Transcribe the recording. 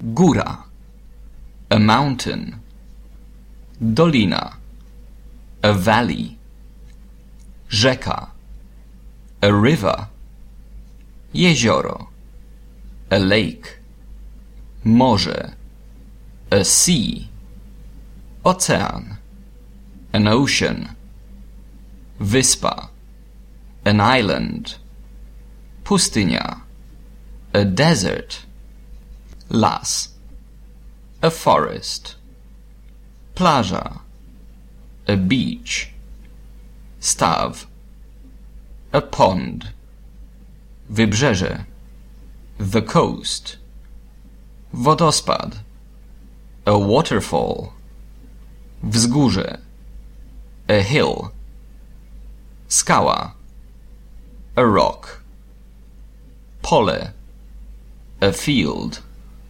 Góra. A mountain. Dolina. A valley. Rzeka. A river. Jezioro. A lake. Morze. A sea. Ocean. An ocean. Wyspa. An island. Pustynia. A desert. Las. A forest. Plaża. A beach. Staw. A pond. Wybrzeże. The coast. Wodospad. A waterfall. Wzgórze. A hill. Skała. A rock. Pole. A field.